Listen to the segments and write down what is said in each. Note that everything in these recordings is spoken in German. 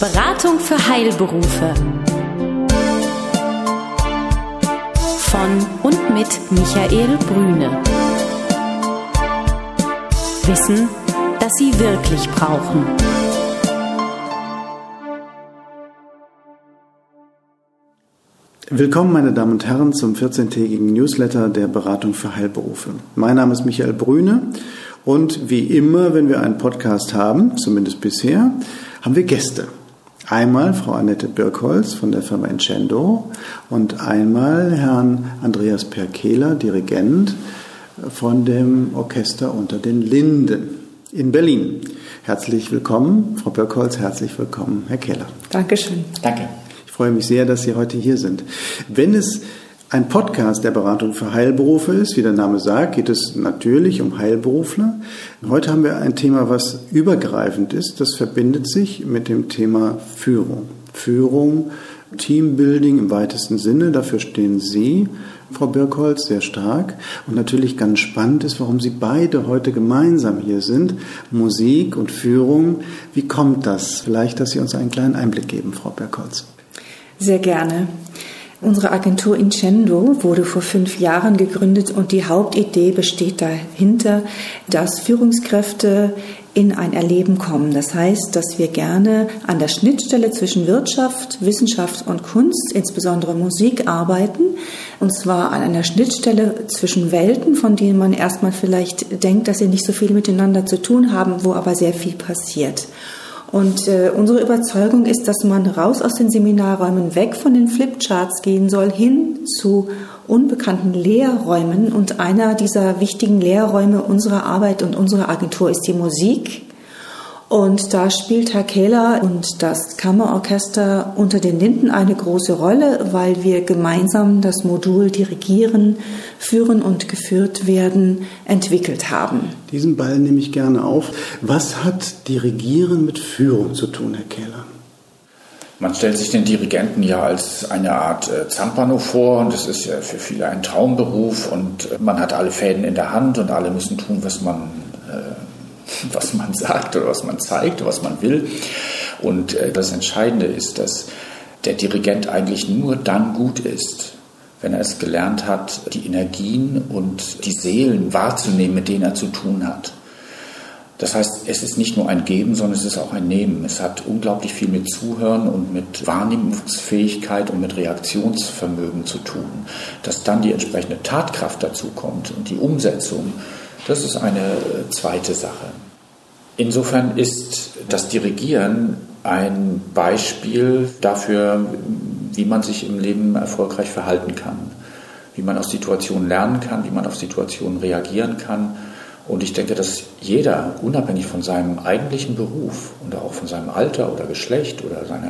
Beratung für Heilberufe. Von und mit Michael Brüne. Wissen, das Sie wirklich brauchen. Willkommen, meine Damen und Herren, zum 14-tägigen Newsletter der Beratung für Heilberufe. Mein Name ist Michael Brüne und wie immer, wenn wir einen Podcast haben, zumindest bisher, haben wir Gäste. Einmal Frau Annette Birkholz von der Firma Incendo und einmal Herrn Andreas Perkehler, Dirigent von dem Orchester unter den Linden in Berlin. Herzlich willkommen, Frau Birkholz, herzlich willkommen, Herr Kehler. Dankeschön. Danke. Ich freue mich sehr, dass Sie heute hier sind. Wenn es ein Podcast der Beratung für Heilberufe ist. Wie der Name sagt, geht es natürlich um Heilberufler. Heute haben wir ein Thema, was übergreifend ist. Das verbindet sich mit dem Thema Führung. Führung, Teambuilding im weitesten Sinne. Dafür stehen Sie, Frau Birkholz, sehr stark. Und natürlich ganz spannend ist, warum Sie beide heute gemeinsam hier sind. Musik und Führung. Wie kommt das? Vielleicht, dass Sie uns einen kleinen Einblick geben, Frau Birkholz. Sehr gerne. Unsere Agentur Incendo wurde vor fünf Jahren gegründet und die Hauptidee besteht dahinter, dass Führungskräfte in ein Erleben kommen. Das heißt, dass wir gerne an der Schnittstelle zwischen Wirtschaft, Wissenschaft und Kunst, insbesondere Musik, arbeiten. Und zwar an einer Schnittstelle zwischen Welten, von denen man erstmal vielleicht denkt, dass sie nicht so viel miteinander zu tun haben, wo aber sehr viel passiert. Und äh, unsere Überzeugung ist, dass man raus aus den Seminarräumen, weg von den Flipcharts gehen soll, hin zu unbekannten Lehrräumen. Und einer dieser wichtigen Lehrräume unserer Arbeit und unserer Agentur ist die Musik. Und da spielt Herr Kehler und das Kammerorchester unter den Linden eine große Rolle, weil wir gemeinsam das Modul Dirigieren, Führen und Geführt werden entwickelt haben. Diesen Ball nehme ich gerne auf. Was hat Dirigieren mit Führung zu tun, Herr Kehler? Man stellt sich den Dirigenten ja als eine Art äh, Zampano vor und das ist ja für viele ein Traumberuf und man hat alle Fäden in der Hand und alle müssen tun, was man äh, was man sagt oder was man zeigt, was man will. Und äh, das Entscheidende ist, dass der Dirigent eigentlich nur dann gut ist, wenn er es gelernt hat, die Energien und die Seelen wahrzunehmen, mit denen er zu tun hat. Das heißt, es ist nicht nur ein Geben, sondern es ist auch ein Nehmen. Es hat unglaublich viel mit Zuhören und mit Wahrnehmungsfähigkeit und mit Reaktionsvermögen zu tun. Dass dann die entsprechende Tatkraft dazu kommt und die Umsetzung, das ist eine zweite Sache. Insofern ist das Dirigieren ein Beispiel dafür, wie man sich im Leben erfolgreich verhalten kann, wie man aus Situationen lernen kann, wie man auf Situationen reagieren kann. Und ich denke, dass jeder, unabhängig von seinem eigentlichen Beruf und auch von seinem Alter oder Geschlecht oder seiner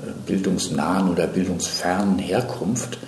äh, bildungsnahen oder bildungsfernen Herkunft,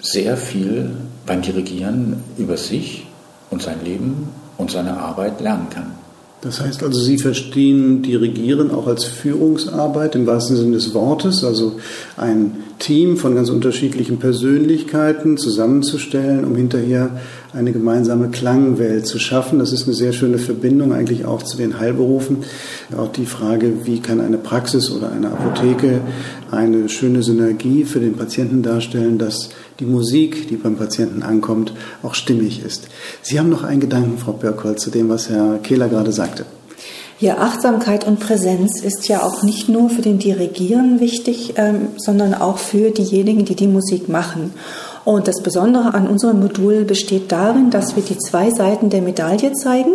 sehr viel beim Dirigieren über sich und sein Leben und seine Arbeit lernen kann. Das heißt also, Sie verstehen Dirigieren auch als Führungsarbeit im wahrsten Sinne des Wortes, also ein Team von ganz unterschiedlichen Persönlichkeiten zusammenzustellen, um hinterher eine gemeinsame Klangwelt zu schaffen. Das ist eine sehr schöne Verbindung eigentlich auch zu den Heilberufen. Auch die Frage, wie kann eine Praxis oder eine Apotheke eine schöne Synergie für den Patienten darstellen, dass die Musik, die beim Patienten ankommt, auch stimmig ist. Sie haben noch einen Gedanken, Frau Birkholz, zu dem, was Herr Kehler gerade sagte. Ja, Achtsamkeit und Präsenz ist ja auch nicht nur für den Dirigieren wichtig, ähm, sondern auch für diejenigen, die die Musik machen. Und das Besondere an unserem Modul besteht darin, dass wir die zwei Seiten der Medaille zeigen.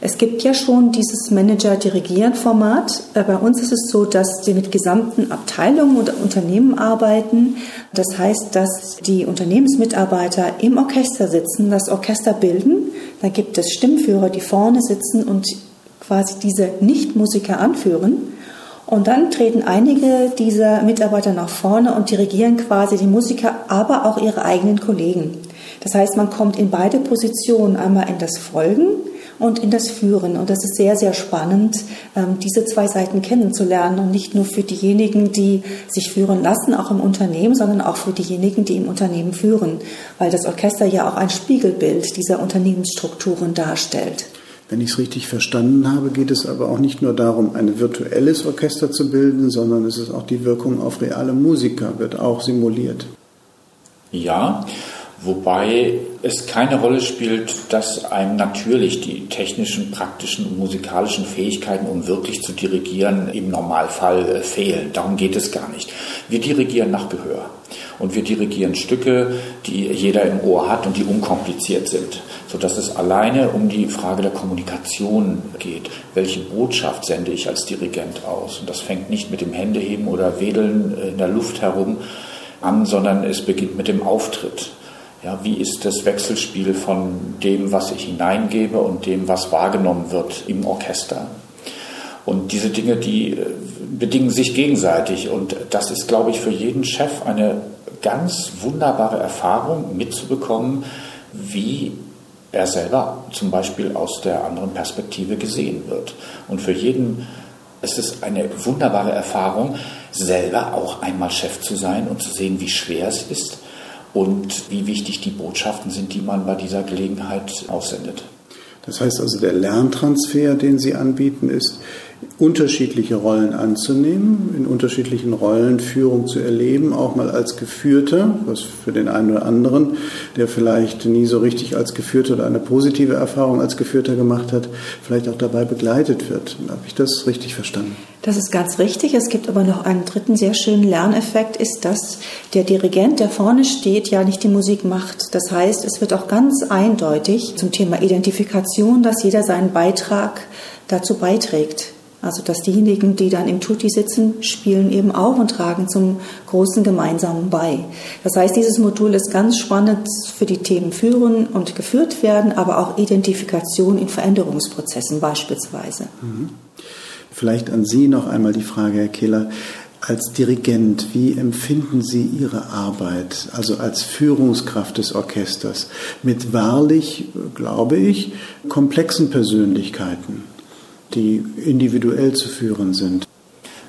Es gibt ja schon dieses Manager-Dirigieren-Format. Äh, bei uns ist es so, dass wir mit gesamten Abteilungen und Unternehmen arbeiten. Das heißt, dass die Unternehmensmitarbeiter im Orchester sitzen, das Orchester bilden. Da gibt es Stimmführer, die vorne sitzen und quasi diese Nichtmusiker anführen. Und dann treten einige dieser Mitarbeiter nach vorne und dirigieren quasi die Musiker, aber auch ihre eigenen Kollegen. Das heißt, man kommt in beide Positionen, einmal in das Folgen und in das Führen. Und das ist sehr, sehr spannend, ähm, diese zwei Seiten kennenzulernen und nicht nur für diejenigen, die sich führen lassen, auch im Unternehmen, sondern auch für diejenigen, die im Unternehmen führen, weil das Orchester ja auch ein Spiegelbild dieser Unternehmensstrukturen darstellt. Wenn ich es richtig verstanden habe, geht es aber auch nicht nur darum, ein virtuelles Orchester zu bilden, sondern es ist auch die Wirkung auf reale Musiker, wird auch simuliert. Ja, wobei es keine Rolle spielt, dass einem natürlich die technischen, praktischen und musikalischen Fähigkeiten, um wirklich zu dirigieren, im Normalfall äh, fehlen. Darum geht es gar nicht. Wir dirigieren nach Gehör. Und wir dirigieren Stücke, die jeder im Ohr hat und die unkompliziert sind, sodass es alleine um die Frage der Kommunikation geht. Welche Botschaft sende ich als Dirigent aus? Und das fängt nicht mit dem Händeheben oder Wedeln in der Luft herum an, sondern es beginnt mit dem Auftritt. Ja, wie ist das Wechselspiel von dem, was ich hineingebe und dem, was wahrgenommen wird im Orchester? Und diese Dinge, die äh, bedingen sich gegenseitig. Und das ist, glaube ich, für jeden Chef eine ganz wunderbare Erfahrung mitzubekommen, wie er selber zum Beispiel aus der anderen Perspektive gesehen wird. Und für jeden ist es eine wunderbare Erfahrung, selber auch einmal Chef zu sein und zu sehen, wie schwer es ist und wie wichtig die Botschaften sind, die man bei dieser Gelegenheit aussendet. Das heißt also, der Lerntransfer, den Sie anbieten, ist, unterschiedliche Rollen anzunehmen, in unterschiedlichen Rollen Führung zu erleben, auch mal als Geführter, was für den einen oder anderen, der vielleicht nie so richtig als Geführter oder eine positive Erfahrung als Geführter gemacht hat, vielleicht auch dabei begleitet wird. Habe ich das richtig verstanden? Das ist ganz richtig. Es gibt aber noch einen dritten sehr schönen Lerneffekt, ist, dass der Dirigent, der vorne steht, ja nicht die Musik macht. Das heißt, es wird auch ganz eindeutig zum Thema Identifikation, dass jeder seinen Beitrag dazu beiträgt. Also dass diejenigen, die dann im Tutti sitzen, spielen eben auch und tragen zum großen Gemeinsamen bei. Das heißt, dieses Modul ist ganz spannend für die Themen führen und geführt werden, aber auch Identifikation in Veränderungsprozessen beispielsweise. Mhm. Vielleicht an Sie noch einmal die Frage, Herr Kehler. Als Dirigent, wie empfinden Sie Ihre Arbeit, also als Führungskraft des Orchesters, mit wahrlich, glaube ich, komplexen Persönlichkeiten? Die individuell zu führen sind.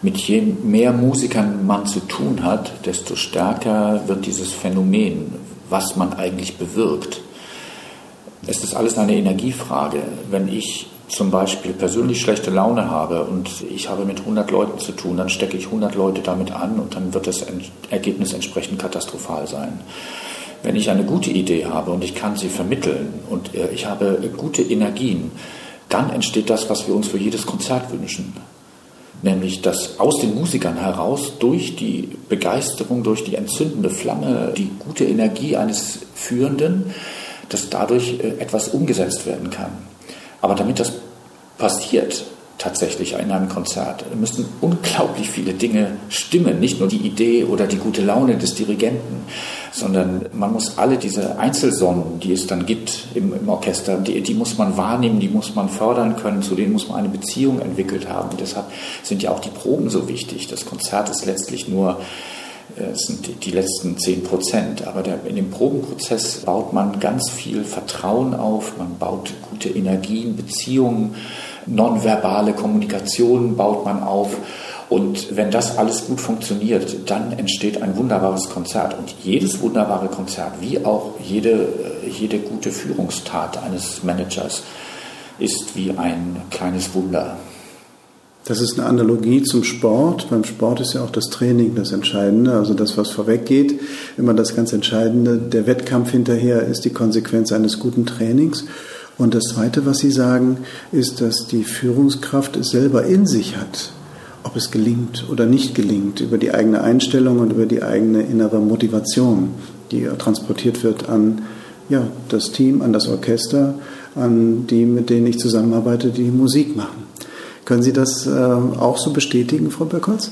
Mit je mehr Musikern man zu tun hat, desto stärker wird dieses Phänomen, was man eigentlich bewirkt. Es ist alles eine Energiefrage. Wenn ich zum Beispiel persönlich schlechte Laune habe und ich habe mit 100 Leuten zu tun, dann stecke ich 100 Leute damit an und dann wird das Ergebnis entsprechend katastrophal sein. Wenn ich eine gute Idee habe und ich kann sie vermitteln und äh, ich habe gute Energien, dann entsteht das, was wir uns für jedes Konzert wünschen. Nämlich, dass aus den Musikern heraus durch die Begeisterung, durch die entzündende Flamme, die gute Energie eines Führenden, dass dadurch äh, etwas umgesetzt werden kann. Aber damit das passiert, tatsächlich in einem Konzert. Es müssen unglaublich viele Dinge stimmen, nicht nur die Idee oder die gute Laune des Dirigenten, sondern man muss alle diese Einzelsonnen, die es dann gibt im, im Orchester, die, die, muss man wahrnehmen, die muss man fördern können, zu denen muss man eine Beziehung entwickelt haben. Und deshalb sind ja auch die Proben so wichtig. Das Konzert ist letztlich nur äh, es sind die letzten zehn Prozent. Aber der, in dem Probenprozess baut man ganz viel Vertrauen auf, man baut gute Energien, Beziehungen nonverbale Kommunikation baut man auf. Und wenn das alles gut funktioniert, dann entsteht ein wunderbares Konzert. Und jedes wunderbare Konzert, wie auch jede, jede gute Führungstat eines Managers, ist wie ein kleines Wunder. Das ist eine Analogie zum Sport. Beim Sport ist ja auch das Training das Entscheidende, also das, was vorweggeht. Immer das ganz Entscheidende, der Wettkampf hinterher ist die Konsequenz eines guten Trainings. Und das Zweite, was Sie sagen, ist, dass die Führungskraft es selber in sich hat, ob es gelingt oder nicht gelingt, über die eigene Einstellung und über die eigene innere Motivation, die transportiert wird an ja, das Team, an das Orchester, an die, mit denen ich zusammenarbeite, die Musik machen. Können Sie das äh, auch so bestätigen, Frau Böckholz?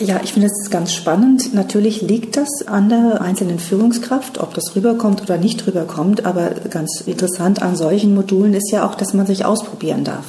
Ja, ich finde es ganz spannend. Natürlich liegt das an der einzelnen Führungskraft, ob das rüberkommt oder nicht rüberkommt. Aber ganz interessant an solchen Modulen ist ja auch, dass man sich ausprobieren darf.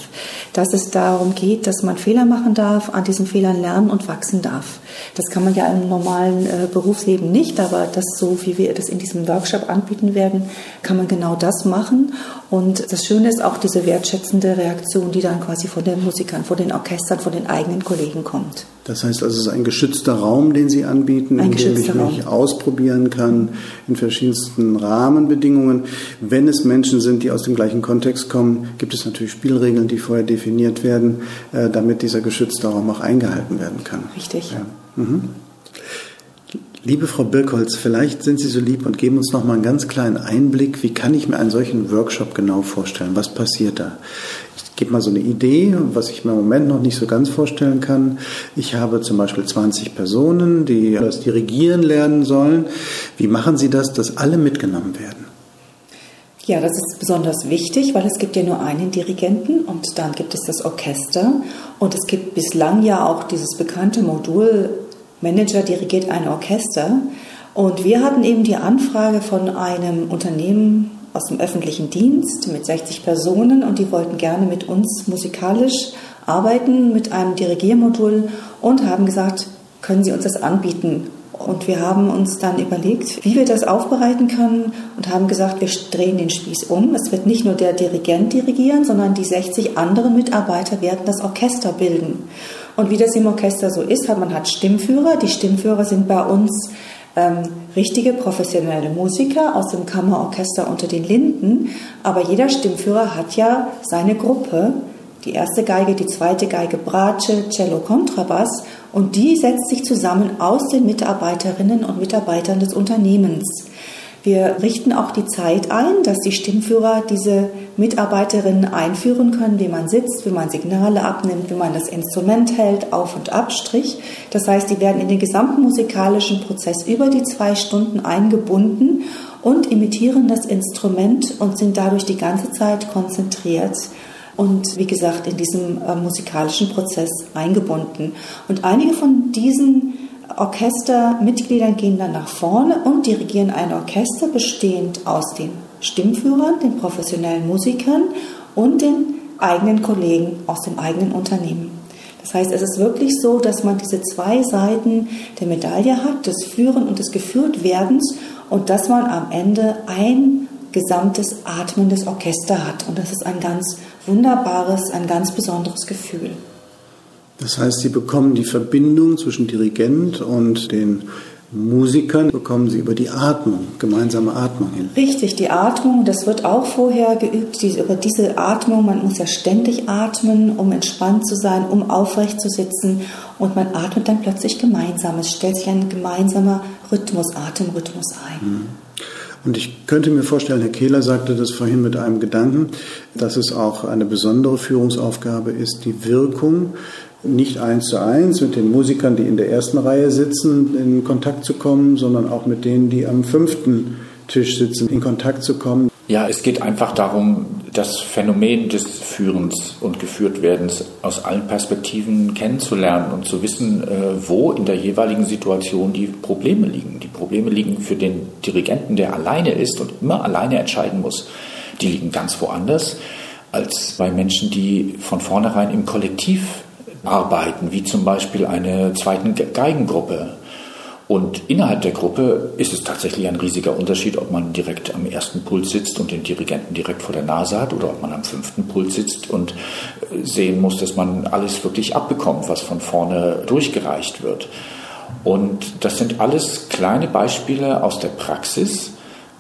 Dass es darum geht, dass man Fehler machen darf, an diesen Fehlern lernen und wachsen darf. Das kann man ja im normalen äh, Berufsleben nicht, aber das so, wie wir das in diesem Workshop anbieten werden, kann man genau das machen. Und das Schöne ist auch diese wertschätzende Reaktion, die dann quasi von den Musikern, von den Orchestern, von den eigenen Kollegen kommt. Das heißt also, es ist ein geschützter Raum, den Sie anbieten, ein in dem ich mich ausprobieren kann in verschiedensten Rahmenbedingungen. Wenn es Menschen sind, die aus dem gleichen Kontext kommen, gibt es natürlich Spielregeln, die vorher definiert werden, äh, damit dieser geschützte Raum auch eingehalten werden kann. Richtig. Ja. Mhm. Liebe Frau Birkholz, vielleicht sind Sie so lieb und geben uns noch mal einen ganz kleinen Einblick. Wie kann ich mir einen solchen Workshop genau vorstellen? Was passiert da? Gebe mal so eine Idee, was ich mir im Moment noch nicht so ganz vorstellen kann. Ich habe zum Beispiel 20 Personen, die das Dirigieren lernen sollen. Wie machen Sie das, dass alle mitgenommen werden? Ja, das ist besonders wichtig, weil es gibt ja nur einen Dirigenten und dann gibt es das Orchester und es gibt bislang ja auch dieses bekannte Modul Manager dirigiert ein Orchester und wir hatten eben die Anfrage von einem Unternehmen aus dem öffentlichen Dienst mit 60 Personen und die wollten gerne mit uns musikalisch arbeiten mit einem Dirigiermodul und haben gesagt, können Sie uns das anbieten? Und wir haben uns dann überlegt, wie wir das aufbereiten können und haben gesagt, wir drehen den Spieß um. Es wird nicht nur der Dirigent dirigieren, sondern die 60 anderen Mitarbeiter werden das Orchester bilden. Und wie das im Orchester so ist, man hat Stimmführer. Die Stimmführer sind bei uns ähm, richtige professionelle Musiker aus dem Kammerorchester unter den Linden, aber jeder Stimmführer hat ja seine Gruppe, die erste Geige, die zweite Geige, Bratsche, Cello, Kontrabass. Und die setzt sich zusammen aus den Mitarbeiterinnen und Mitarbeitern des Unternehmens. Wir richten auch die Zeit ein, dass die Stimmführer diese Mitarbeiterinnen einführen können, wie man sitzt, wie man Signale abnimmt, wie man das Instrument hält, Auf- und Abstrich. Das heißt, die werden in den gesamten musikalischen Prozess über die zwei Stunden eingebunden und imitieren das Instrument und sind dadurch die ganze Zeit konzentriert und wie gesagt in diesem äh, musikalischen Prozess eingebunden. Und einige von diesen Orchestermitgliedern gehen dann nach vorne und dirigieren ein Orchester bestehend aus den Stimmführern, den professionellen Musikern und den eigenen Kollegen aus dem eigenen Unternehmen. Das heißt, es ist wirklich so, dass man diese zwei Seiten der Medaille hat, des Führen und des Geführtwerdens und dass man am Ende ein gesamtes atmendes Orchester hat. Und das ist ein ganz wunderbares, ein ganz besonderes Gefühl. Das heißt, Sie bekommen die Verbindung zwischen Dirigent und den Musikern bekommen sie über die Atmung, gemeinsame Atmung hin. Richtig, die Atmung, das wird auch vorher geübt, diese, über diese Atmung, man muss ja ständig atmen, um entspannt zu sein, um aufrecht zu sitzen und man atmet dann plötzlich gemeinsam. Es stellt sich ein gemeinsamer Rhythmus, Atemrhythmus ein. Mhm. Und ich könnte mir vorstellen, Herr Kehler sagte das vorhin mit einem Gedanken, dass es auch eine besondere Führungsaufgabe ist, die Wirkung nicht eins zu eins mit den Musikern, die in der ersten Reihe sitzen, in Kontakt zu kommen, sondern auch mit denen, die am fünften Tisch sitzen, in Kontakt zu kommen. Ja, es geht einfach darum, das Phänomen des Führens und Geführtwerdens aus allen Perspektiven kennenzulernen und zu wissen, äh, wo in der jeweiligen Situation die Probleme liegen. Die Probleme liegen für den Dirigenten, der alleine ist und immer alleine entscheiden muss. Die liegen ganz woanders als bei Menschen, die von vornherein im Kollektiv arbeiten, wie zum Beispiel eine zweiten Geigengruppe. Und innerhalb der Gruppe ist es tatsächlich ein riesiger Unterschied, ob man direkt am ersten Pult sitzt und den Dirigenten direkt vor der Nase hat oder ob man am fünften Pult sitzt und äh, sehen muss, dass man alles wirklich abbekommt, was von vorne durchgereicht wird. Und das sind alles kleine Beispiele aus der Praxis,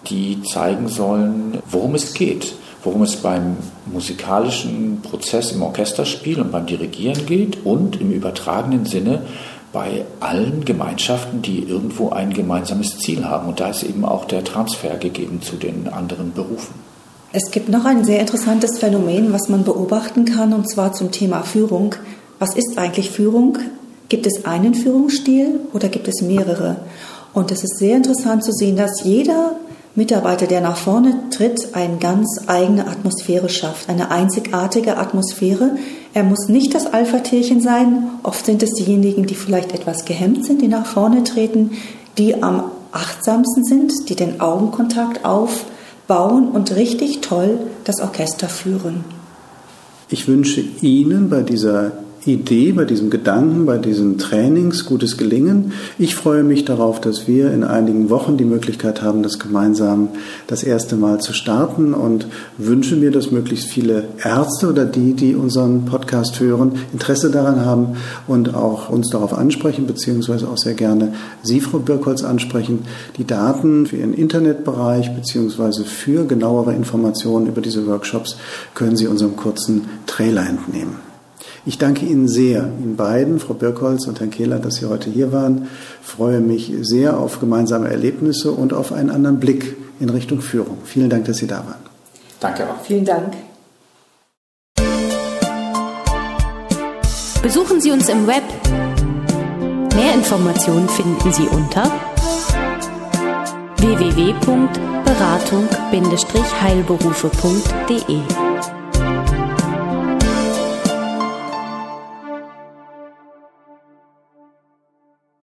die zeigen sollen, worum es geht worum es beim musikalischen Prozess im Orchesterspiel und beim Dirigieren geht und im übertragenen Sinne bei allen Gemeinschaften, die irgendwo ein gemeinsames Ziel haben. Und da ist eben auch der Transfer gegeben zu den anderen Berufen. Es gibt noch ein sehr interessantes Phänomen, was man beobachten kann, und zwar zum Thema Führung. Was ist eigentlich Führung? Gibt es einen Führungsstil oder gibt es mehrere? Und es ist sehr interessant zu sehen, dass jeder Mitarbeiter, der nach vorne tritt, eine ganz eigene Atmosphäre schafft, eine einzigartige Atmosphäre. Er muss nicht das Alpha-Tierchen sein. Oft sind es diejenigen, die vielleicht etwas gehemmt sind, die nach vorne treten, die am achtsamsten sind, die den Augenkontakt aufbauen und richtig toll das Orchester führen. Ich wünsche Ihnen bei dieser Idee, bei diesem Gedanken, bei diesen Trainings gutes Gelingen. Ich freue mich darauf, dass wir in einigen Wochen die Möglichkeit haben, das gemeinsam das erste Mal zu starten und wünsche mir, dass möglichst viele Ärzte oder die, die unseren Podcast hören, Interesse daran haben und auch uns darauf ansprechen, beziehungsweise auch sehr gerne Sie, Frau Birkholz, ansprechen, die Daten für Ihren Internetbereich beziehungsweise für genauere Informationen über diese Workshops können Sie unserem kurzen Trailer entnehmen. Ich danke Ihnen sehr, Ihnen beiden, Frau Birkholz und Herrn Kehler, dass Sie heute hier waren. Ich freue mich sehr auf gemeinsame Erlebnisse und auf einen anderen Blick in Richtung Führung. Vielen Dank, dass Sie da waren. Danke auch. Vielen Dank. Besuchen Sie uns im Web. Mehr Informationen finden Sie unter www.beratung-heilberufe.de